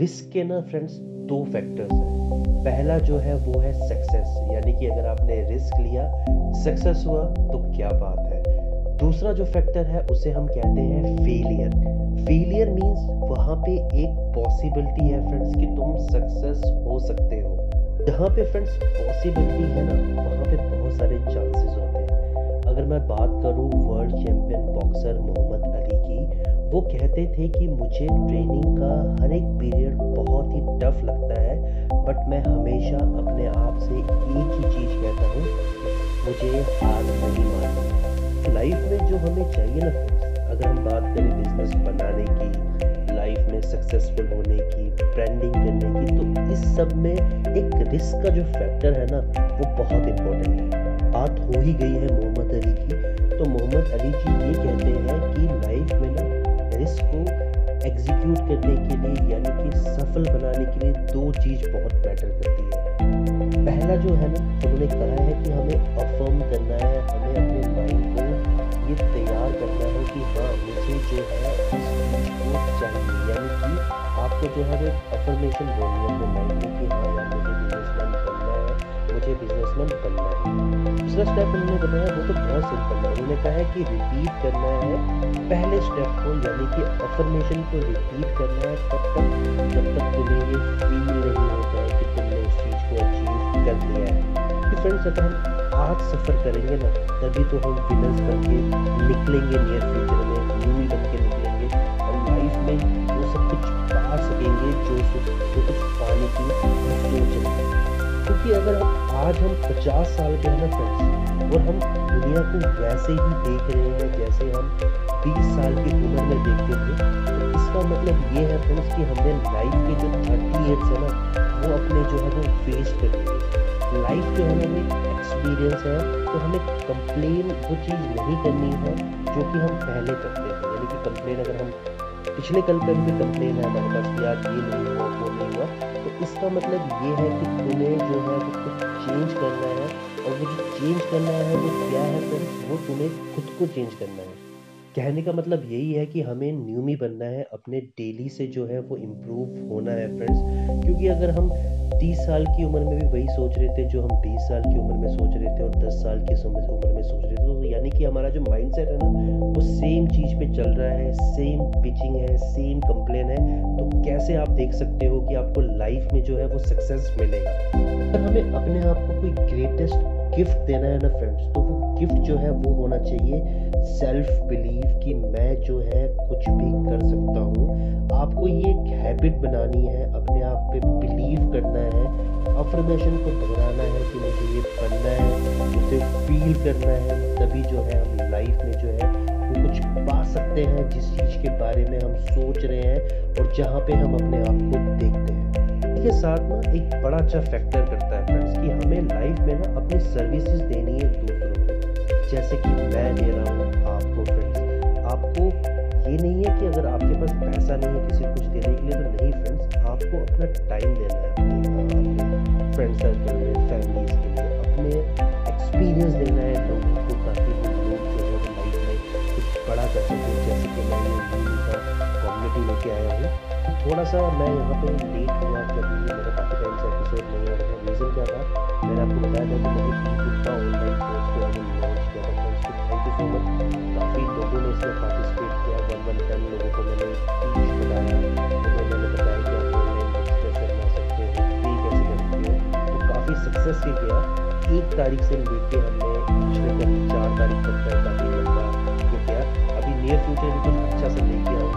Risk के ना friends दो फैक्टर्स हैं। पहला जो है, वो है सक्सेस यानी कि अगर आपने रिस्क लिया सक्सेस हुआ तो क्या बात है। दूसरा जो फैक्टर है, उसे हम कहते हैं फेलियर फेलियर मींस वहाँ पे एक पॉसिबिलिटी है फ्रेंड्स कि तुम सक्सेस हो सकते हो। जहाँ पे फ्रेंड्स पॉसिबिलिटी है ना, वहाँ पे बहुत सारे चांसेस होते हैं। अगर मैं बात करूँ वर्ल्ड वो कहते थे कि मुझे ट्रेनिंग का हर एक पीरियड बहुत ही टफ लगता है बट मैं हमेशा अपने आप से एक ही चीज़ कहता हूँ, मुझे हार नहीं माननी लाइफ में जो हमें चाहिए ना, अगर हम बात करें बिज़नेस बनाने की लाइफ में सक्सेसफुल होने की ब्रांडिंग करने की तो इस सब में एक रिस्क का जो फैक्टर है ना, वो बहुत इम्पोर्टेंट है। बात हो ही गई है मोहम्मद अली की तो मोहम्मद अली जी ये कहते हैं कि लाइफ में ना एग्जीक्यूट करने के लिए, यानी कि सफल बनाने के लिए दो चीज़ बहुत मैटर करती है। पहला जो है ना उन्होंने कहा है कि हमें अफर्म करना है, हमें अपने माइंड को ये तैयार करना है कि हाँ मुझे जो है इस चीज़ को चाहिए। यानी कि आपको जो है वो अफर्मेशन बोलनी है अपने माइंड में कि हाँ यार मुझे बिजनेसमैन बनना है, मुझे बिजनेसमैन बनना है। दूसरा स्टेप उन्होंने बताया, वो तो बहुत सिंपल है। उन्होंने कहा है कि रिपीट करना है, पहले स्टेप को, यानी कि अफर्मेशन को रिपीट करना है, तब तक, जब तक तुम्हें ये फील नहीं होता है कि तुमने उस चीज़ को अचीव कर लिया है। कि फ्रेंड्स अगर हम आज सफ़र करेंगे ना, तभी तो हम विनर्स बन के निकलेंगे नियर फ्यूचर में न्यू बन के निकलेंगे। और लाइफ में वो सब कुछ पा सकेंगे, जो जो कुछ पाने की सोच क्योंकि अगर हम आज हम 50 साल के हैं फ्रेंड्स और हम दुनिया को वैसे ही देख रहे हैं जैसे हम बीस साल की उम्र में देखते थे। तो इसका मतलब ये है फ्रेंड्स कि हमने लाइफ के जो थर्टी ईयर्स है ना, वो अपने जो है वो फेस कर लिए लाइफ जो है वो एक्सपीरियंस है तो हमें कंप्लेन वो चीज़ नहीं करनी है जो कि हम पहले करते थे। यानी कि कंप्लेन अगर हम पिछले कल पर भी कंप्लेन है हमारे पास कि यार ये नहीं हुआ, वो नहीं हुआ। तो इसका मतलब ये है कि तुम्हें जो है कुछ चेंज करना है और वो जो चेंज करना है वो क्या है सर वो तुम्हें खुद को चेंज करना है। कहने का मतलब यही है कि हमें न्यूमी बनना है, अपने डेली से जो है वो इम्प्रूव होना है फ्रेंड्स क्योंकि अगर हम तीस साल की उम्र में भी वही सोच रहे थे जो हम बीस साल की उम्र में सोच रहे थे और दस साल की उम्र में सोच रहे थे तो यानी कि हमारा जो माइंडसेट है ना, वो सेम चीज़ पे चल रहा है सेम पिचिंग है सेम कंप्लेन है। तो कैसे आप देख सकते हो कि आपको लाइफ में जो है वो सक्सेस मिलेगा? अगर हमें अपने आप को कोई ग्रेटेस्ट गिफ्ट देना है ना फ्रेंड्स तो वो गिफ्ट जो है वो होना चाहिए। सेल्फ बिलीव कि मैं जो है कुछ भी कर सकता हूँ। आपको ये एक हैबिट बनानी है, अपने आप पे बिलीव करना है। अफर्मेशन को दोहराना है कि मुझे ये बनना है, मुझे फील करना है। तभी जो है हम लाइफ में जो है वो कुछ पा सकते हैं, जिस चीज़ के बारे में हम सोच रहे हैं और जहाँ पे हम अपने आप को देखते हैं। के साथ ना एक बड़ा अच्छा फैक्टर करता है फ्रेंड्स कि हमें लाइफ में ना अपनी सर्विसेज़ देनी है दूसरों जैसे कि मैं दे रहा हूँ आपको फ्रेंड्स आपको ये नहीं है कि अगर आपके पास पैसा नहीं है किसी कुछ देने के लिए तो नहीं फ्रेंड्स आपको अपना टाइम देना है अपने फ्रेंड सर्कल में फैमिलीज़ के लिए। अपने एक्सपीरियंस देना है लोगों को ताकि वो लोग जो है लाइफ में कुछ बड़ा कर सकें। जैसे कि मैं कम्युनिटी लेके आया हूँ। थोड़ा सा मैं यहाँ पे लेट हुआ जब भी मेरे काफ़ी टाइम से एपिसोड नहीं आ रहा रीज़न क्या था? मैंने आपको बताया था कि मैंने ई बुक ऑनलाइन लोगों ने इसमें पार्टिसिपेट किया वन वन टेन लोगों को मैंने इंग्लिश बताया उन्हें मैंने बताया कि आप ऑनलाइन बुक्स कैसे बना सकते हो पे कैसे कर सकते हो। तो काफ़ी सक्सेस ही गया एक तारीख से लेके हमने पिछले चार तारीख तक का काफ़ी लंबा हो गया अभी नियर फ्यूचर भी कुछ अच्छा से लेके बाकी